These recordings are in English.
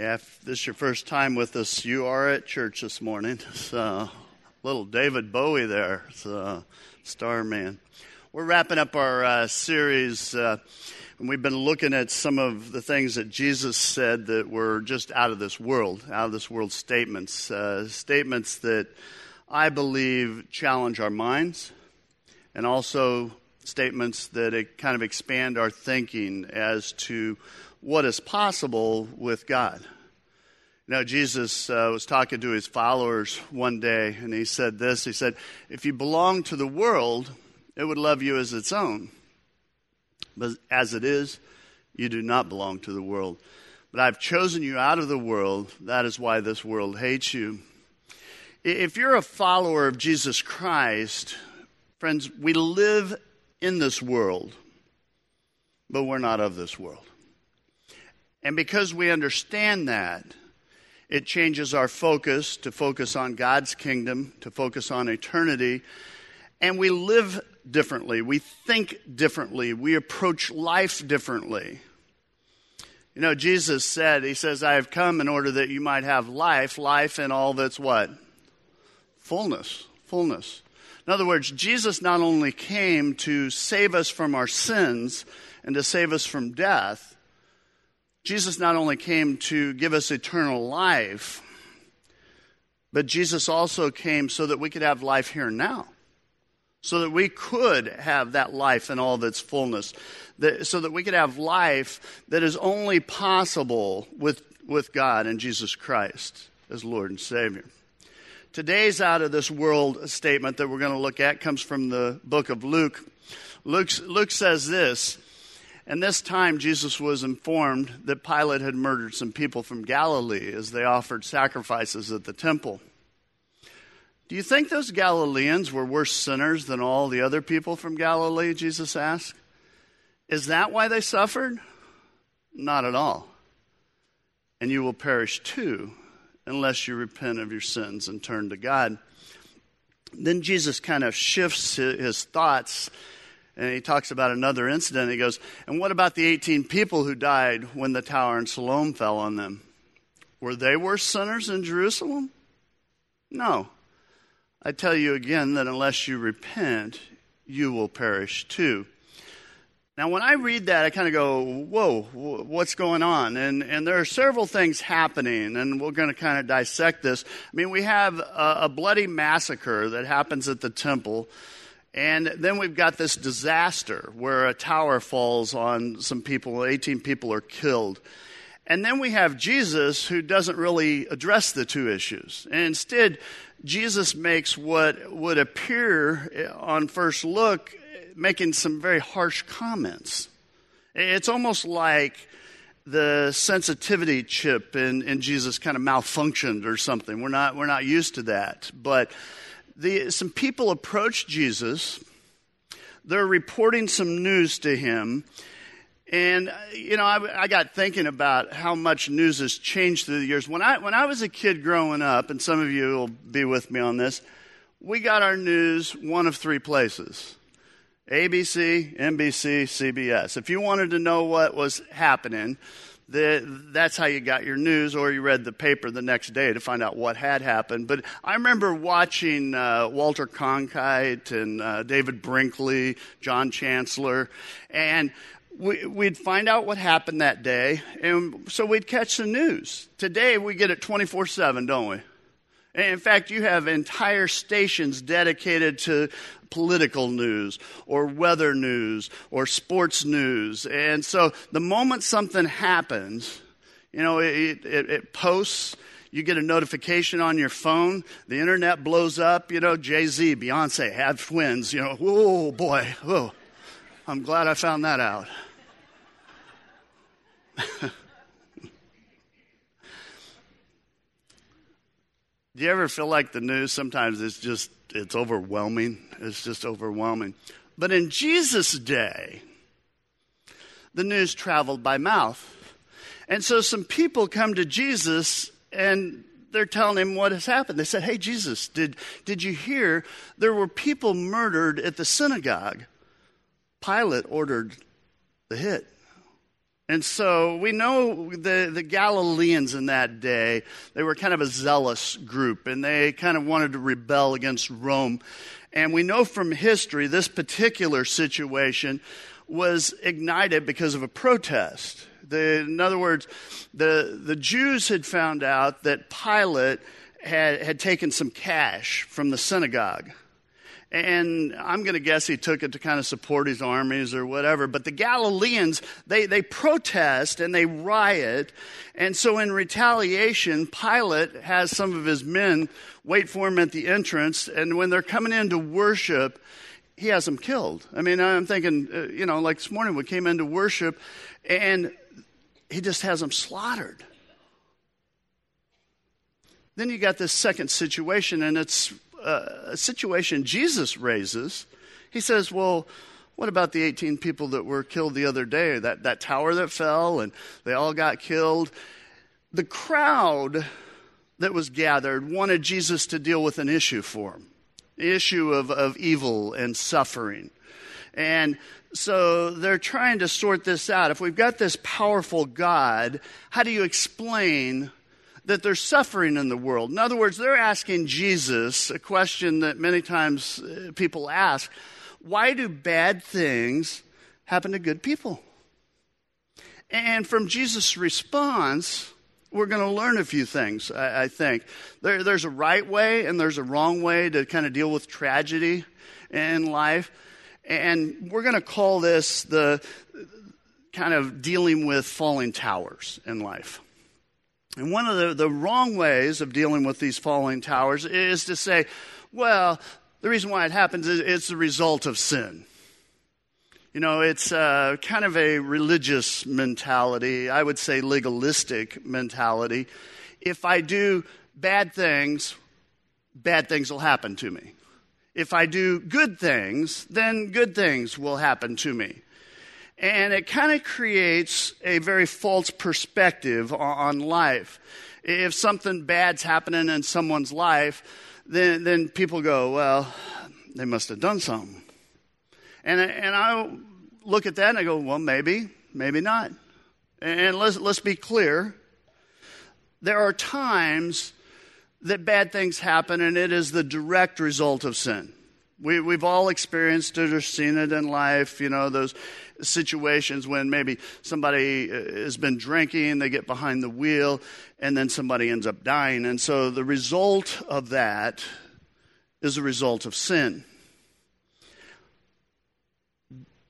Yeah, if this is your first time with us, you are at church this morning. Uh, little David Bowie there, uh, star man. We're wrapping up our uh, series, uh, and we've been looking at some of the things that Jesus said that were just out of this world, out of this world statements, uh, statements that I believe challenge our minds, and also statements that kind of expand our thinking as to what is possible with God. Know, Jesus uh, was talking to his followers one day, and he said this He said, If you belong to the world, it would love you as its own. But as it is, you do not belong to the world. But I've chosen you out of the world. That is why this world hates you. If you're a follower of Jesus Christ, friends, we live in this world, but we're not of this world. And because we understand that, it changes our focus to focus on God's kingdom, to focus on eternity, and we live differently. We think differently. We approach life differently. You know, Jesus said, He says, I have come in order that you might have life, life in all that's what? Fullness. Fullness. In other words, Jesus not only came to save us from our sins and to save us from death, Jesus not only came to give us eternal life, but Jesus also came so that we could have life here now. So that we could have that life in all of its fullness. That, so that we could have life that is only possible with, with God and Jesus Christ as Lord and Savior. Today's out of this world statement that we're going to look at comes from the book of Luke. Luke, Luke says this and this time, Jesus was informed that Pilate had murdered some people from Galilee as they offered sacrifices at the temple. Do you think those Galileans were worse sinners than all the other people from Galilee? Jesus asked. Is that why they suffered? Not at all. And you will perish too unless you repent of your sins and turn to God. Then Jesus kind of shifts his thoughts and he talks about another incident. He goes, And what about the 18 people who died when the tower in Siloam fell on them? Were they worse sinners in Jerusalem? No. I tell you again that unless you repent, you will perish too. Now, when I read that, I kind of go, whoa, what's going on? And, and there are several things happening, and we're going to kind of dissect this. I mean, we have a, a bloody massacre that happens at the temple. And then we've got this disaster where a tower falls on some people, 18 people are killed. And then we have Jesus who doesn't really address the two issues. And instead, Jesus makes what would appear eh, on first look making some very harsh comments. It's almost like the sensitivity chip in, in Jesus kind of malfunctioned or something. We're not, we're not used to that. But the, some people approach Jesus. They're reporting some news to him. And, uh, you know, I, I, got thinking about how much news has changed through the years. When I, when I was a kid growing up, and some of you will be with me on this, we got our news one of three places ABC, NBC, CBS. If you wanted to know what was happening, that's how you got your news, or you read the paper the next day to find out what had happened. But I remember watching uh, Walter Cronkite and uh, David Brinkley, John Chancellor, and we, would find out what happened that day, and so we'd catch the news. Today we get it 24 7, don't we? In fact, you have entire stations dedicated to political news or weather news or sports news. And so the moment something happens, you know, it, it, it posts, you get a notification on your phone, the internet blows up, you know, Jay Z, Beyonce have twins, you know, oh boy, oh, I'm glad I found that out. Do you ever feel like the news sometimes it's just it's overwhelming? It's just overwhelming. But in Jesus' day, the news traveled by mouth. And so some people come to Jesus and they're telling him what has happened. They said, Hey, Jesus, did, did you hear there were people murdered at the synagogue? Pilate ordered the hit. And so we know the, the Galileans in that day, they were kind of a zealous group and they kind of wanted to rebel against Rome. And we know from history this particular situation was ignited because of a protest. The, in other words, the, the Jews had found out that Pilate had, had taken some cash from the synagogue. And I'm going to guess he took it to kind of support his armies or whatever. But the Galileans, they, they protest and they riot. And so in retaliation, Pilate has some of his men wait for him at the entrance. And when they're coming in to worship, he has them killed. I mean, I'm thinking, uh, you know, like this morning we came in to worship and he just has them slaughtered. Then you got this second situation, and it's a situation Jesus raises, he says, Well, what about the 18 people that were killed the other day? That, that tower that fell and they all got killed. The crowd that was gathered wanted Jesus to deal with an issue for them the issue of, of evil and suffering. And so they're trying to sort this out. If we've got this powerful God, how do you explain that there's suffering in the world. In other words, they're asking Jesus a question that many times uh, people ask why do bad things happen to good people? And from Jesus' response, we're going to learn a few things, I, I think. There, there's a right way and there's a wrong way to kind of deal with tragedy in life. And we're going to call this the kind of dealing with falling towers in life. And one of the, the wrong ways of dealing with these falling towers is to say, well, the reason why it happens is it's the result of sin. You know, it's uh, kind of a religious mentality, I would say legalistic mentality. If I do bad things, bad things will happen to me. If I do good things, then good things will happen to me. And it kind of creates a very false perspective on life. If something bad's happening in someone's life, then, then people go, well, they must have done something. And, and I look at that and I go, well, maybe, maybe not. And let's, let's be clear. There are times that bad things happen, and it is the direct result of sin. We, we've all experienced it or seen it in life, you know, those situations when maybe somebody uh, has been drinking, they get behind the wheel, and then somebody ends up dying. And so the result of that is a result of sin.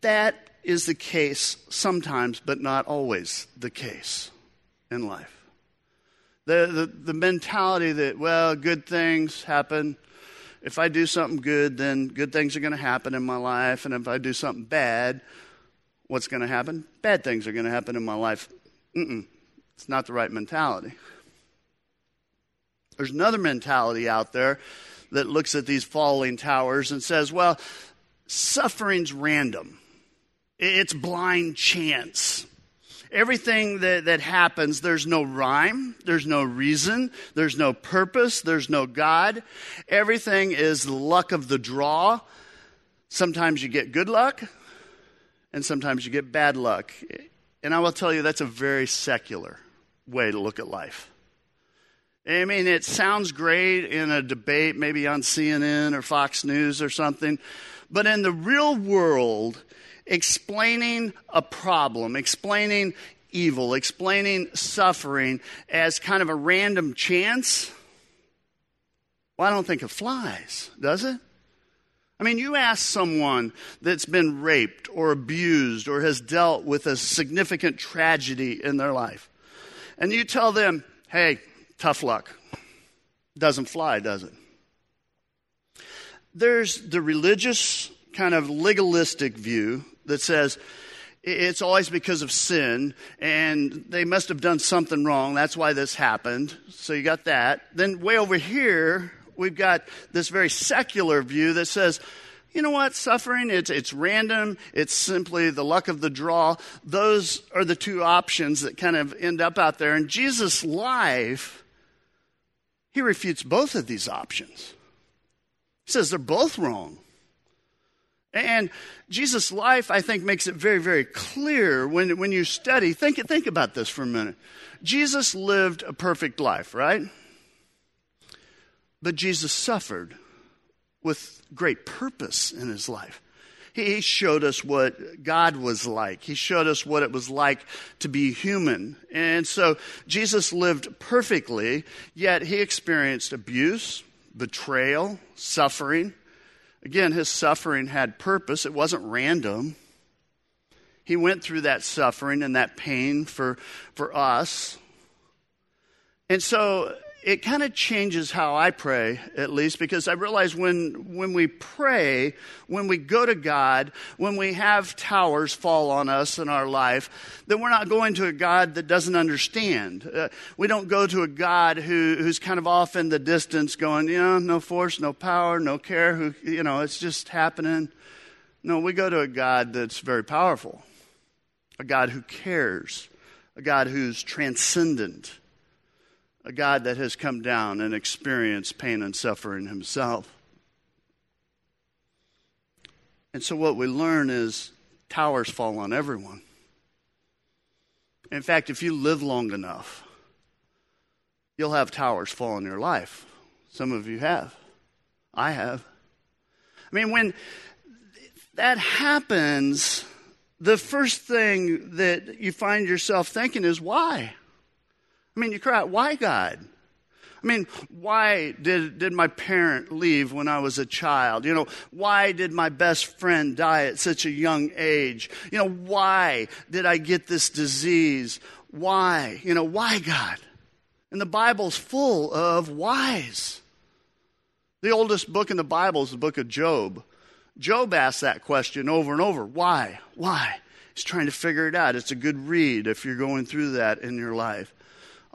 That is the case sometimes, but not always the case in life. The, the, the mentality that, well, good things happen. If I do something good, then good things are going to happen in my life. And if I do something bad, what's going to happen? Bad things are going to happen in my life. Mm-mm. It's not the right mentality. There's another mentality out there that looks at these falling towers and says, well, suffering's random, it's blind chance. Everything that, that happens, there's no rhyme, there's no reason, there's no purpose, there's no God. Everything is luck of the draw. Sometimes you get good luck, and sometimes you get bad luck. And I will tell you, that's a very secular way to look at life. I mean, it sounds great in a debate, maybe on CNN or Fox News or something, but in the real world, explaining a problem, explaining evil, explaining suffering as kind of a random chance, well, I don't think it flies, does it? I mean, you ask someone that's been raped or abused or has dealt with a significant tragedy in their life, and you tell them, hey, tough luck. Doesn't fly, does it? There's the religious, kind of legalistic view that says it's always because of sin and they must have done something wrong. That's why this happened. So you got that. Then, way over here, we've got this very secular view that says, you know what, suffering, it's, it's random, it's simply the luck of the draw. Those are the two options that kind of end up out there. In Jesus' life, he refutes both of these options. He says they're both wrong. And Jesus' life, I think, makes it very, very clear when, when you study. Think, think about this for a minute. Jesus lived a perfect life, right? But Jesus suffered with great purpose in his life. He showed us what God was like. He showed us what it was like to be human. And so Jesus lived perfectly, yet he experienced abuse, betrayal, suffering. Again, his suffering had purpose, it wasn't random. He went through that suffering and that pain for, for us. And so it kind of changes how I pray, at least, because I realize when, when we pray, when we go to God, when we have towers fall on us in our life, then we're not going to a God that doesn't understand. Uh, we don't go to a God who, who's kind of off in the distance going, you know, no force, no power, no care, who, you know, it's just happening. No, we go to a God that's very powerful, a God who cares, a God who's transcendent a God that has come down and experienced pain and suffering himself. And so, what we learn is towers fall on everyone. In fact, if you live long enough, you'll have towers fall in your life. Some of you have. I have. I mean, when that happens, the first thing that you find yourself thinking is, why? I mean, you cry, out, why God? I mean, why did, did my parent leave when I was a child? You know, why did my best friend die at such a young age? You know, why did I get this disease? Why? You know, why God? And the Bible's full of whys. The oldest book in the Bible is the book of Job. Job asked that question over and over why? Why? He's trying to figure it out. It's a good read if you're going through that in your life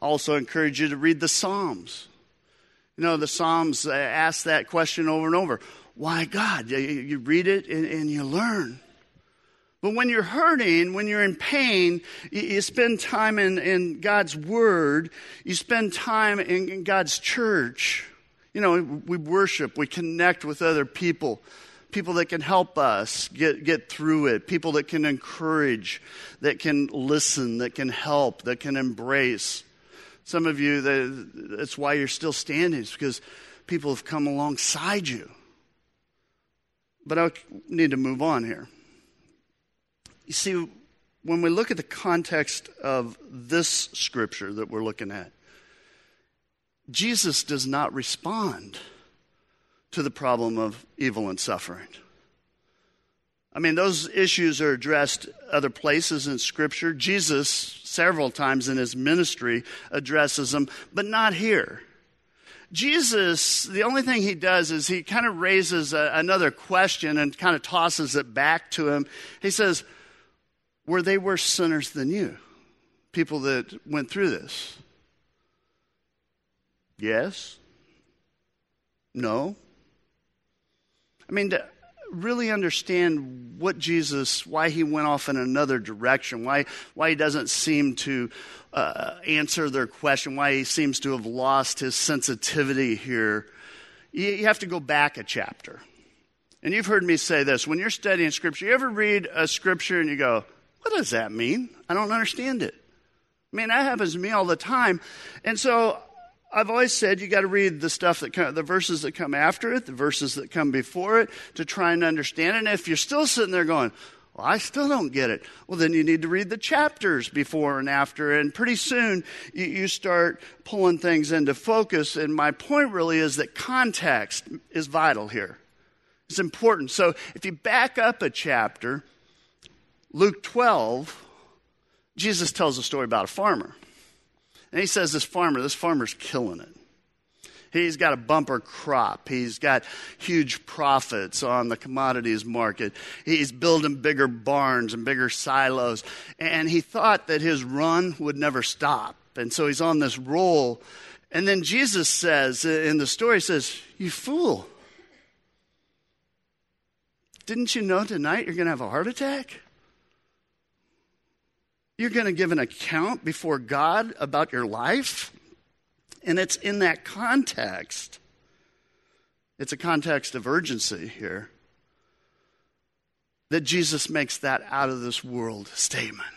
also encourage you to read the Psalms. You know, the Psalms uh, ask that question over and over. Why God? You read it and you learn. But when you're hurting, when you're in pain, you spend time in, in God's Word, you spend time in, in God's church. You know, we worship, we connect with other people people that can help us get, get through it, people that can encourage, that can listen, that can help, that can embrace. Some of you, that's why you're still standing, it's because people have come alongside you. But I need to move on here. You see, when we look at the context of this scripture that we're looking at, Jesus does not respond to the problem of evil and suffering. I mean, those issues are addressed other places in Scripture. Jesus, several times in his ministry, addresses them, but not here. Jesus, the only thing he does is he kind of raises a, another question and kind of tosses it back to him. He says, Were they worse sinners than you? People that went through this? Yes? No? I mean, really understand what Jesus, why he went off in another direction, why, why he doesn't seem to uh, answer their question, why he seems to have lost his sensitivity here, you, you have to go back a chapter. And you've heard me say this when you're studying Scripture, you ever read a Scripture and you go, What does that mean? I don't understand it. I mean, that happens to me all the time. And so I've always said you got to read the stuff that come, the verses that come after it, the verses that come before it, to try and understand it. And if you're still sitting there going, well, I still don't get it. Well, then you need to read the chapters before and after. And pretty soon you, you, start pulling things into focus. And my point really is that context is vital here. It's important. So if you back up a chapter, Luke 12, Jesus tells a story about a farmer. And he says, This farmer, this farmer's killing it. He's got a bumper crop. He's got huge profits on the commodities market. He's building bigger barns and bigger silos. And he thought that his run would never stop. And so he's on this roll. And then Jesus says in the story, says, You fool. Didn't you know tonight you're going to have a heart attack? You're going to give an account before God about your life. And it's in that context. It's a context of urgency here. that Jesus makes that out of this world statement.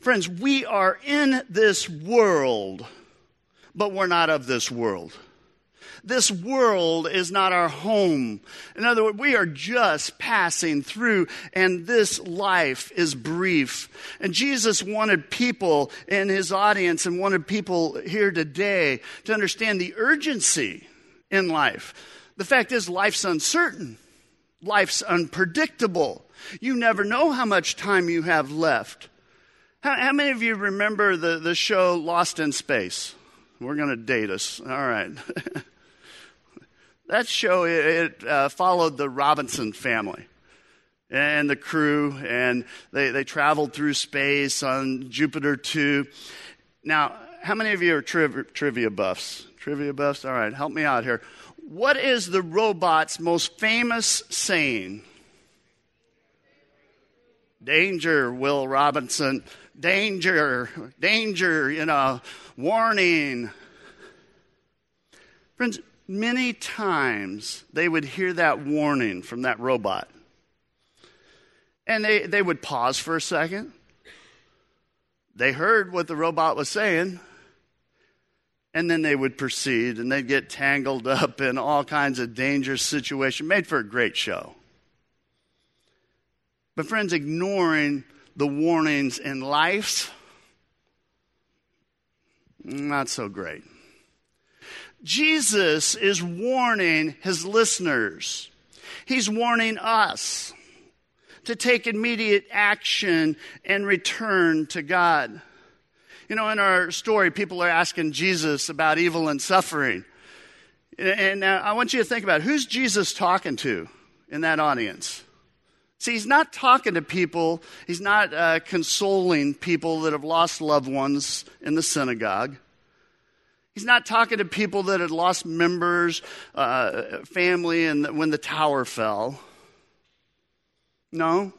Friends, we are in this world, but we're not of this world. This world is not our home. In other words, we are just passing through, and this life is brief. And Jesus wanted people in his audience and wanted people here today to understand the urgency in life. The fact is, life's uncertain, life's unpredictable. You never know how much time you have left. How, how many of you remember the, the show Lost in Space? We're going to date us. All right. that show, it, it uh, followed the Robinson family and the crew, and they, they traveled through space on Jupiter 2. Now, how many of you are triv- trivia buffs? Trivia buffs? All right, help me out here. What is the robot's most famous saying? Danger, Will Robinson. Danger, danger, you know, warning. Friends, many times they would hear that warning from that robot. And they, they would pause for a second. They heard what the robot was saying. And then they would proceed and they'd get tangled up in all kinds of dangerous situations. Made for a great show. But, friends, ignoring the warnings in life, not so great. Jesus is warning his listeners. He's warning us to take immediate action and return to God. You know, in our story, people are asking Jesus about evil and suffering. And I want you to think about it. who's Jesus talking to in that audience? See, he's not talking to people, he's not uh, consoling people that have lost loved ones in the synagogue. He's not talking to people that had lost members, uh, family, and when the tower fell. No.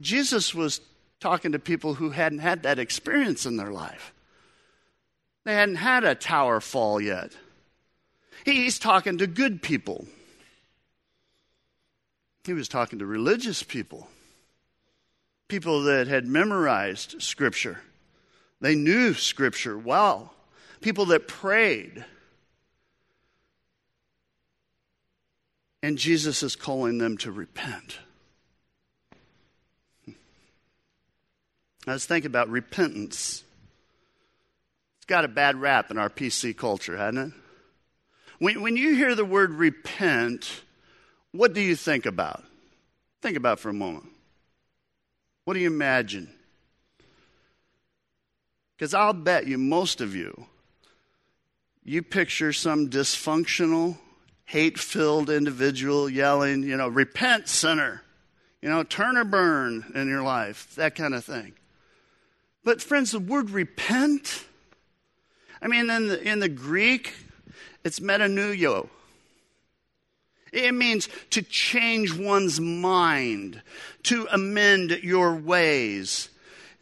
Jesus was talking to people who hadn't had that experience in their life. They hadn't had a tower fall yet. He's talking to good people. He was talking to religious people, people that had memorized Scripture. They knew Scripture well people that prayed. And Jesus is calling them to repent. Let's think about repentance. It's got a bad rap in our PC culture, hasn't it? When, when you hear the word repent, what do you think about? Think about for a moment. What do you imagine? Because I'll bet you, most of you, you picture some dysfunctional, hate filled individual yelling, you know, repent, sinner, you know, turn or burn in your life, that kind of thing. But, friends, the word repent, I mean, in the, in the Greek, it's metanoeo. It means to change one's mind, to amend your ways.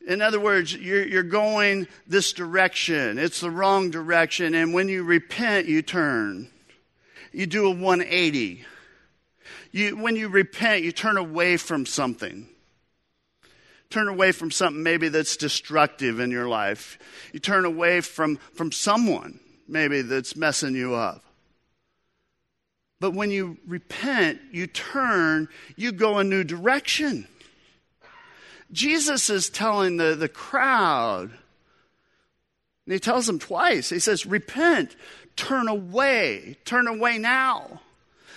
In other words, you're, you're, going this direction. It's the wrong direction. And when you repent, you turn. You do a 180. You, when you repent, you turn away from something. Turn away from something maybe that's destructive in your life. You turn away from, from someone maybe that's messing you up. But when you repent, you turn, you go a new direction. Jesus is telling the, the crowd, and he tells them twice. He says, Repent, turn away, turn away now.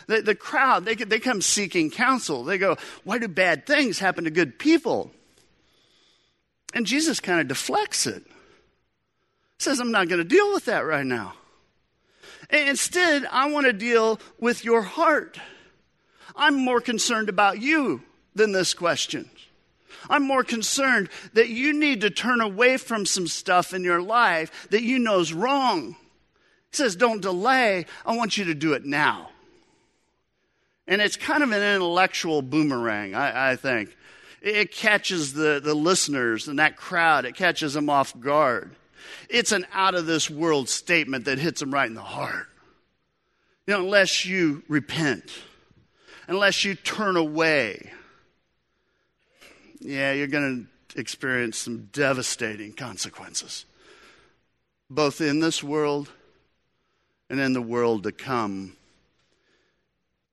The, the crowd, they, they come seeking counsel. They go, Why do bad things happen to good people? And Jesus kind of deflects it. Says, I'm not going to deal with that right now. And instead, I want to deal with your heart. I'm more concerned about you than this question. I'm more concerned that you need to turn away from some stuff in your life that you know is wrong. He says, Don't delay. I want you to do it now. And it's kind of an intellectual boomerang, I, I think. It catches the, the listeners and that crowd, it catches them off guard. It's an out of this world statement that hits them right in the heart. You know, unless you repent, unless you turn away, yeah, you're going to experience some devastating consequences, both in this world and in the world to come.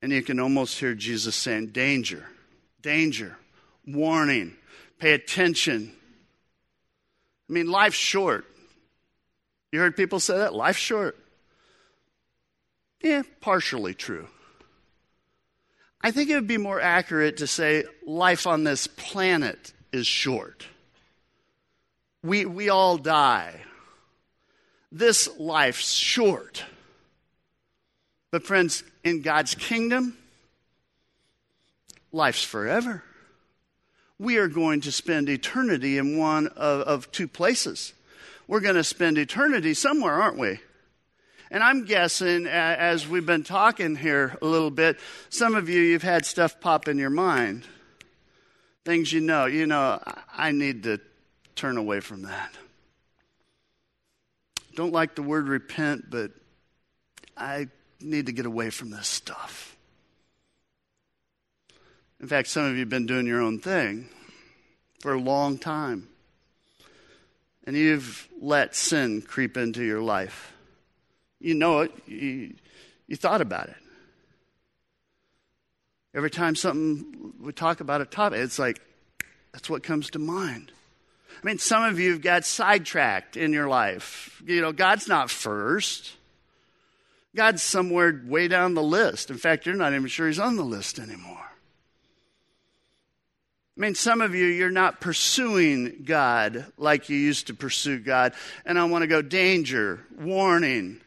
And you can almost hear Jesus saying, Danger, danger, warning, pay attention. I mean, life's short. You heard people say that? Life's short. Yeah, partially true. I think it would be more accurate to say life on this planet is short. We, we all die. This life's short. But, friends, in God's kingdom, life's forever. We are going to spend eternity in one of, of two places. We're going to spend eternity somewhere, aren't we? And I'm guessing, as we've been talking here a little bit, some of you, you've had stuff pop in your mind. Things you know. You know, I need to turn away from that. Don't like the word repent, but I need to get away from this stuff. In fact, some of you have been doing your own thing for a long time. And you've let sin creep into your life. You know it. You, you thought about it. Every time something we talk about a topic, it's like that's what comes to mind. I mean, some of you have got sidetracked in your life. You know, God's not first. God's somewhere way down the list. In fact, you're not even sure He's on the list anymore. I mean, some of you, you're not pursuing God like you used to pursue God. And I want to go danger, warning.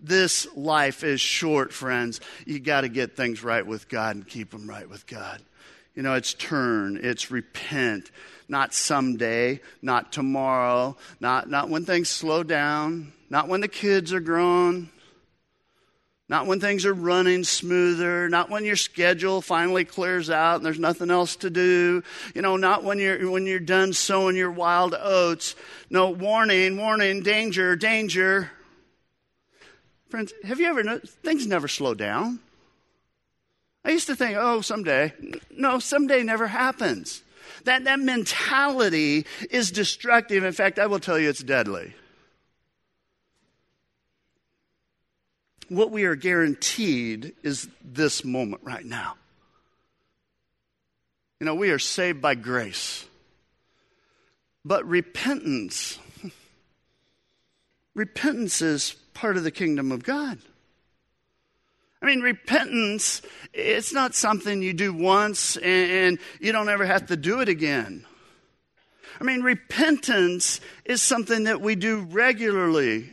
This life is short, friends. You got to get things right with God and keep them right with God. You know, it's turn, it's repent, not someday, not tomorrow, not, not when things slow down, not when the kids are grown, not when things are running smoother, not when your schedule finally clears out and there's nothing else to do. You know, not when you're when you're done sowing your wild oats. No, warning, warning, danger, danger. Friends, have you ever noticed things never slow down? I used to think, oh, someday. No, someday never happens. That, that mentality is destructive. In fact, I will tell you it's deadly. What we are guaranteed is this moment right now. You know, we are saved by grace. But repentance, repentance is part of the kingdom of God. I mean, repentance, it's not something you do once and, you don't ever have to do it again. I mean, repentance is something that we do regularly.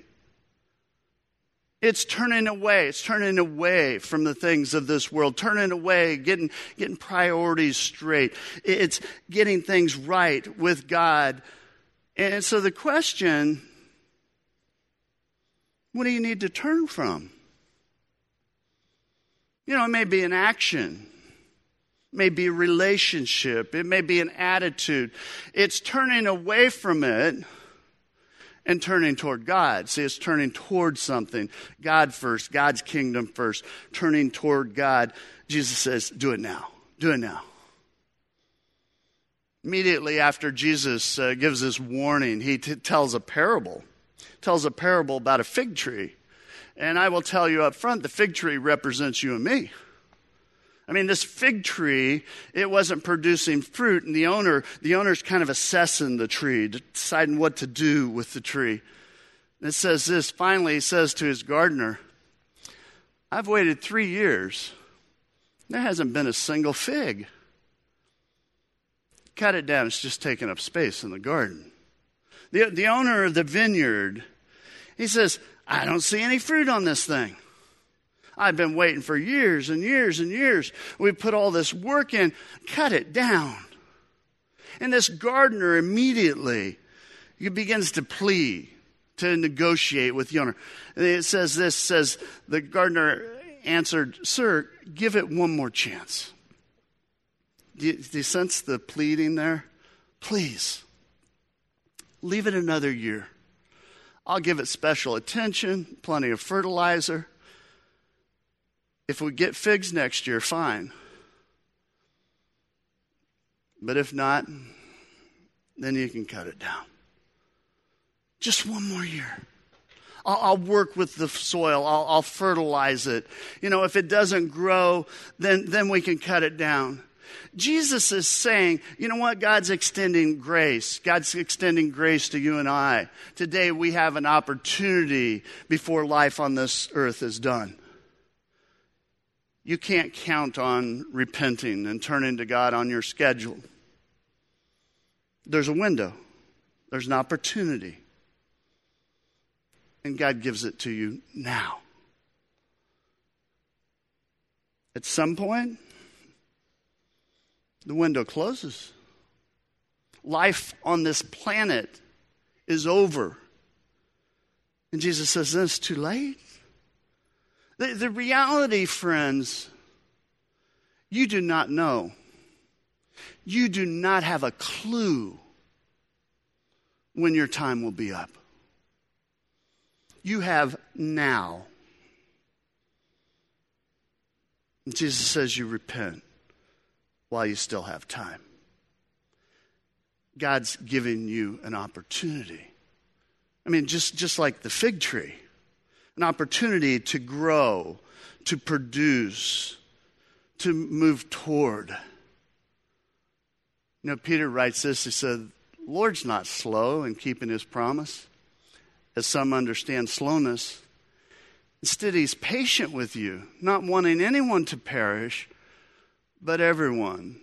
It's turning away. It's turning away from the things of this world, turning away, getting, getting priorities straight. It's getting things right with God. And so the question what do you need to turn from? You know, it may be an action, it may be a relationship, it may be an attitude. It's turning away from it and turning toward God. See, it's turning toward something. God first, God's kingdom first, turning toward God. Jesus says, Do it now. Do it now. Immediately after Jesus uh, gives this warning, he t- tells a parable tells a parable about a fig tree. And I will tell you up front the fig tree represents you and me. I mean, this fig tree, it wasn't producing fruit, and the owner, the owner's kind of assessing the tree, deciding what to do with the tree. And it says this finally, he says to his gardener, I've waited three years. There hasn't been a single fig. Cut it down, it's just taking up space in the garden. The, the owner of the vineyard he says, I don't see any fruit on this thing. I've been waiting for years and years and years. We put all this work in, cut it down. And this gardener immediately he begins to plead, to negotiate with the owner. And it says this says the gardener answered, Sir, give it one more chance. Do you, do you sense the pleading there? Please, leave it another year. I'll give it special attention, plenty of fertilizer. If we get figs next year, fine. But if not, then you can cut it down. Just one more year. I'll, I'll work with the soil. I'll, I'll fertilize it. You know, if it doesn't grow, then, then we can cut it down. Jesus is saying, you know what? God's extending grace. God's extending grace to you and I. Today we have an opportunity before life on this earth is done. You can't count on repenting and turning to God on your schedule. There's a window, there's an opportunity. And God gives it to you now. At some point, the window closes. Life on this planet is over. And Jesus says, It's too late. The, the reality, friends, you do not know. You do not have a clue when your time will be up. You have now. Jesus says you repent while you still have time. God's giving you an opportunity. I mean, just, just like the fig tree an opportunity to grow, to produce, to move toward. You know, Peter writes this. He said, Lord's not slow in keeping his promise, as some understand slowness. Instead, he's patient with you, not wanting anyone to perish, but everyone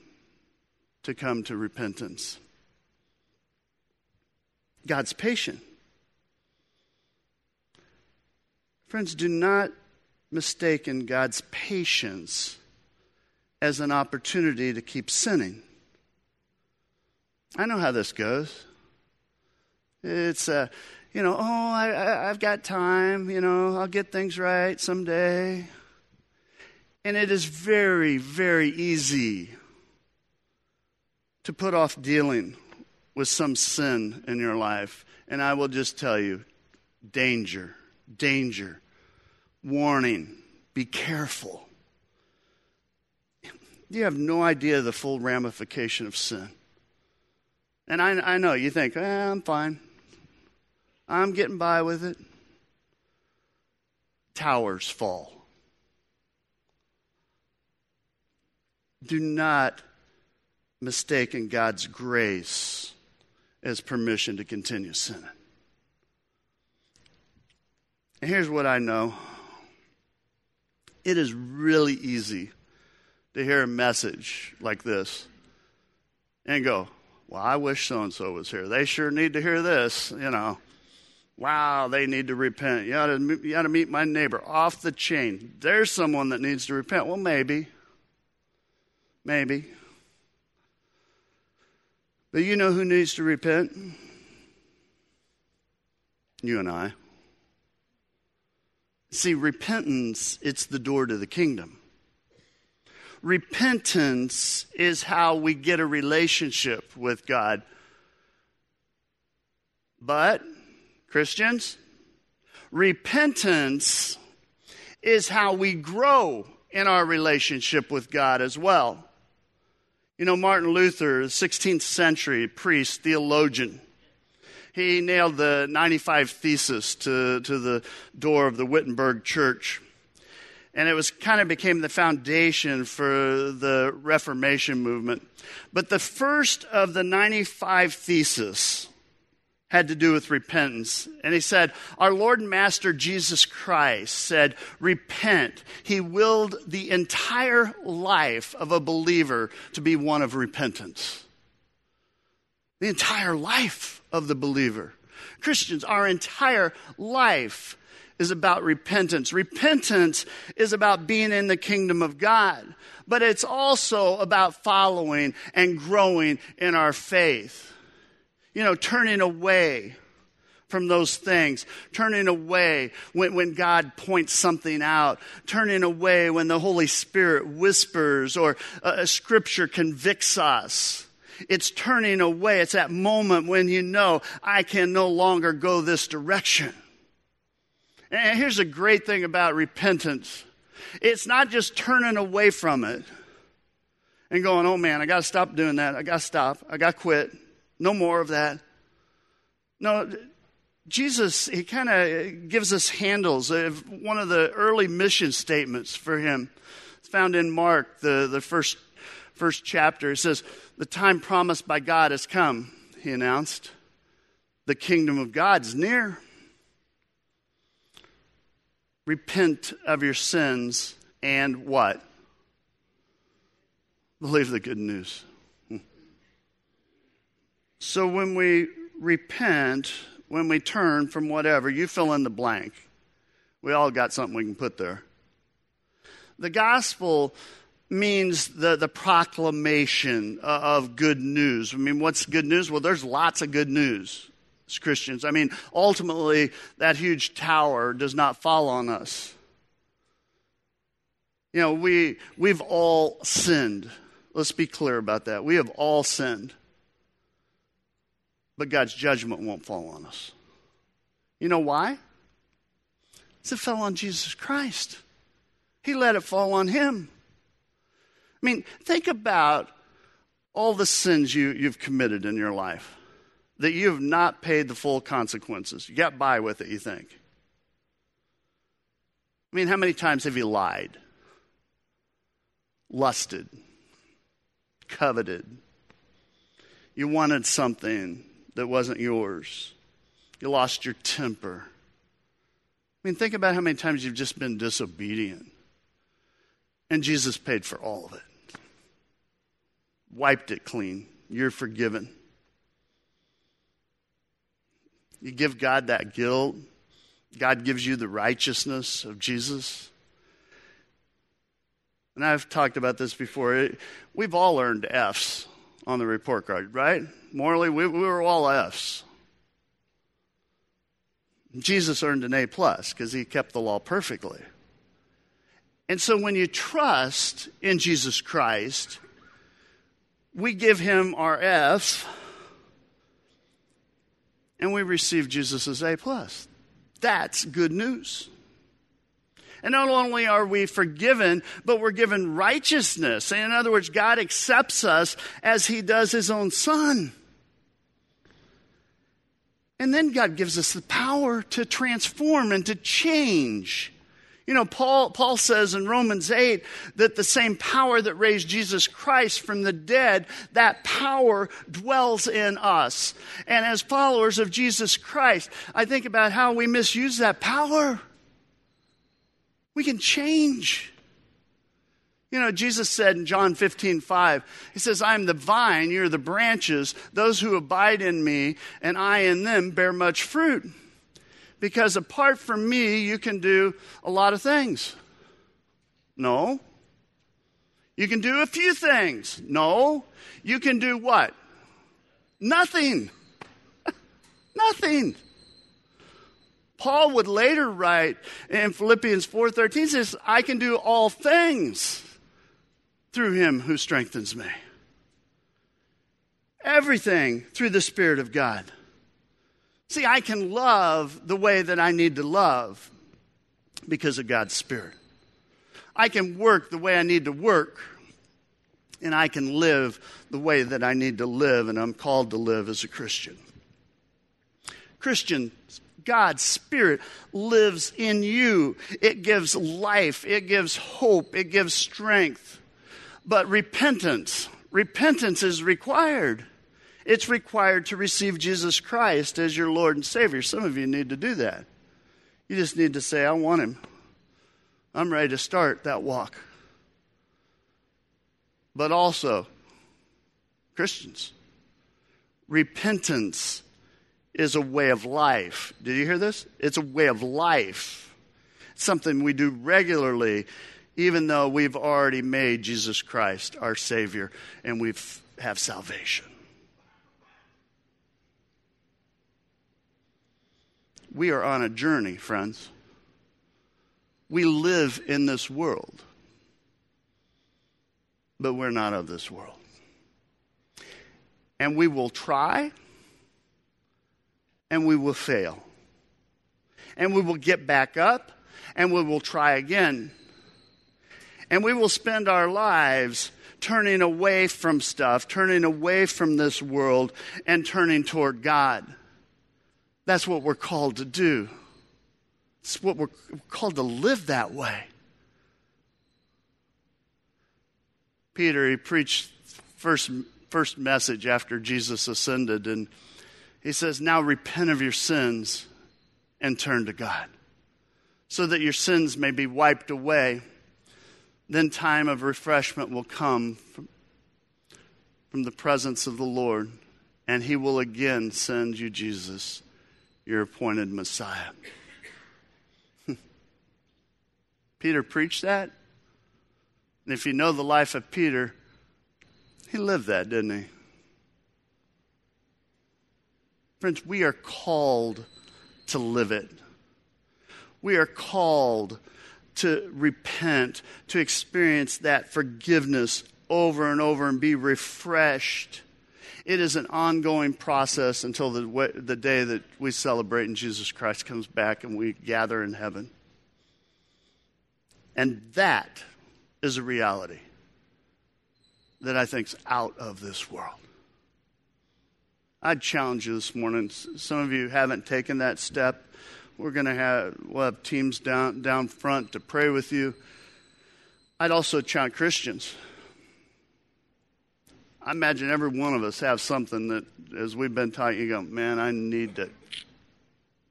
to come to repentance. God's patient. Friends, do not mistake in God's patience as an opportunity to keep sinning. I know how this goes. It's, uh, you know, oh, I, I, I've got time, you know, I'll get things right someday. And it is very, very easy to put off dealing with some sin in your life. And I will just tell you danger, danger warning be careful. You have no idea the full ramification of sin. And I, I know you think, eh, I'm fine. I'm getting by with it. Towers fall. Do not mistake in God's grace as permission to continue sinning. And here's what I know it is really easy to hear a message like this and go, Well, I wish so and so was here. They sure need to hear this, you know. Wow, they need to repent. You ought to, you ought to meet my neighbor off the chain. There's someone that needs to repent. Well, maybe. Maybe. But you know who needs to repent? You and I. See, repentance, it's the door to the kingdom. Repentance is how we get a relationship with God. But, Christians, repentance is how we grow in our relationship with God as well. You know, Martin Luther, 16th century priest, theologian, he nailed the 95 Thesis to, to the door of the Wittenberg church. And it was kind of became the foundation for the Reformation movement. But the first of the 95 Theses had to do with repentance. And he said, Our Lord and Master Jesus Christ said, Repent. He willed the entire life of a believer to be one of repentance. The entire life of the believer. Christians, our entire life is about repentance. Repentance is about being in the kingdom of God, but it's also about following and growing in our faith. You know, turning away from those things, turning away when, when God points something out, turning away when the Holy Spirit whispers or a, scripture convicts us. It's turning away. It's that moment when you know, I can no longer go this direction. And here's a great thing about repentance it's not just turning away from it. and going, oh man, I got to stop doing that. I got to stop. I got to quit. No more of that. No, Jesus, he kind of gives us handles. One of the early mission statements for him. It's found in Mark, the, the first, first chapter. It says, The time promised by God has come, he announced. The kingdom of God is near. Repent of your sins and what? Believe the good news. So when we repent, when we turn from whatever, you fill in the blank. We all got something we can put there. The gospel means the, the proclamation of good news. I mean, what's good news? Well, there's lots of good news as Christians. I mean, ultimately, that huge tower does not fall on us. You know, we, we've all sinned. Let's be clear about that. We have all sinned but God's judgment won't fall on us. You know why? Because it fell on Jesus Christ. He let it fall on him. I mean, think about all the sins you, you've committed in your life that you have not paid the full consequences. You got by with it, you think. I mean, how many times have you lied, lusted, coveted? You wanted something, that wasn't yours. You lost your temper. I mean, think about how many times you've just been disobedient. And Jesus paid for all of it, wiped it clean. You're forgiven. You give God that guilt, God gives you the righteousness of Jesus. And I've talked about this before. We've all earned F's on the report card, right? Morally, we, we were all F's. Jesus earned an A plus because he kept the law perfectly. And so when you trust in Jesus Christ, we give him our F and we receive Jesus' A plus. That's good news. And not only are we forgiven, but we're given righteousness. In other words, God accepts us as he does his own son. And then God gives us the power to transform and to change. You know, Paul, Paul says in Romans 8 that the same power that raised Jesus Christ from the dead, that power dwells in us. And as followers of Jesus Christ, I think about how we misuse that power. We can change. You know, Jesus said in John 15, 5, He says, I am the vine, you're the branches. Those who abide in me and I in them bear much fruit. Because apart from me, you can do a lot of things. No. You can do a few things. No. You can do what? Nothing. Nothing. Paul would later write in Philippians 4:13 says, "I can do all things through him who strengthens me. Everything through the Spirit of God. See, I can love the way that I need to love because of God's Spirit. I can work the way I need to work, and I can live the way that I need to live, and I'm called to live as a Christian. Christian, God's Spirit lives in you. It gives life, it gives hope, it gives strength. But repentance, repentance is required. It's required to receive Jesus Christ as your Lord and Savior. Some of you need to do that. You just need to say, I want Him. I'm ready to start that walk. But also, Christians, repentance is a way of life. Did you hear this? It's a way of life. It's something we do regularly even though we've already made Jesus Christ our Savior and we have salvation. We are on a journey, friends. We live in this world, but we're not of this world. And we will try, and we will fail. And we will get back up, and we will try again and we will spend our lives turning away from stuff, turning away from this world, and turning toward God. That's what we're called to do. It's what we're called to live that way. Peter, he preached first first message after Jesus ascended and he says, "Now repent of your sins and turn to God, so that your sins may be wiped away. Then time of refreshment will come from, from the presence of the Lord, and he will again send you Jesus, your appointed Messiah." Peter preached that. And if you know the life of Peter, he lived that, didn't he? Friends, we are called to live it. We are called to repent, to experience that forgiveness over and over and be refreshed. It is an ongoing process until the, the day that we celebrate and Jesus Christ comes back and we gather in heaven. And that is a reality that I think is out of this world. I'd challenge you this morning. Some of you haven't taken that step. We're going to have we'll have teams down down front to pray with you. I'd also challenge Christians. I imagine every one of us have something that, as we've been taught, you go, man, I need to,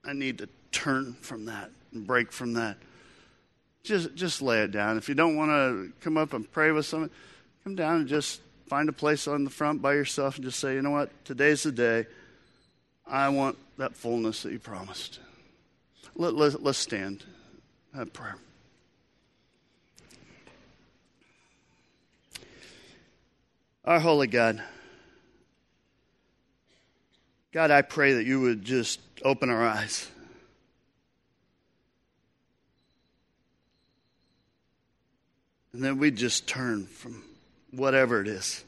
I need to turn from that and break from that just just lay it down. If you don't want to come up and pray with someone, come down and just find a place on the front by yourself and just say, you know what, today's the day. I want that fullness that you promised. Let, let, let's stand. Have prayer. Our holy God, God, I pray that you would just open our eyes. And then we just turn from whatever it is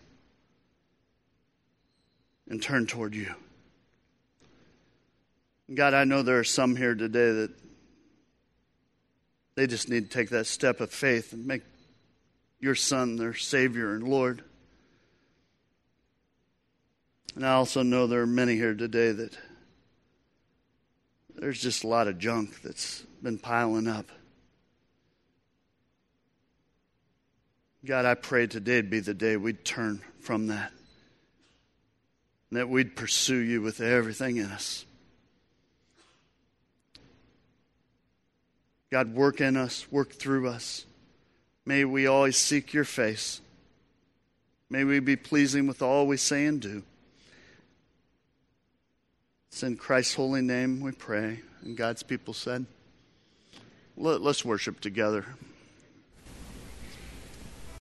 and turn toward you. God, I know there are some here today that they just need to take that step of faith and make your Son their Savior and Lord. And I also know there are many here today that there's just a lot of junk that's been piling up. God, I pray today'd be the day we'd turn from that. And that we'd pursue you with everything in us. God, work in us, work through us. May we always seek your face. May we be pleasing with all we say and do. It's in Christ's holy name we pray. And God's people said, Let, us worship together.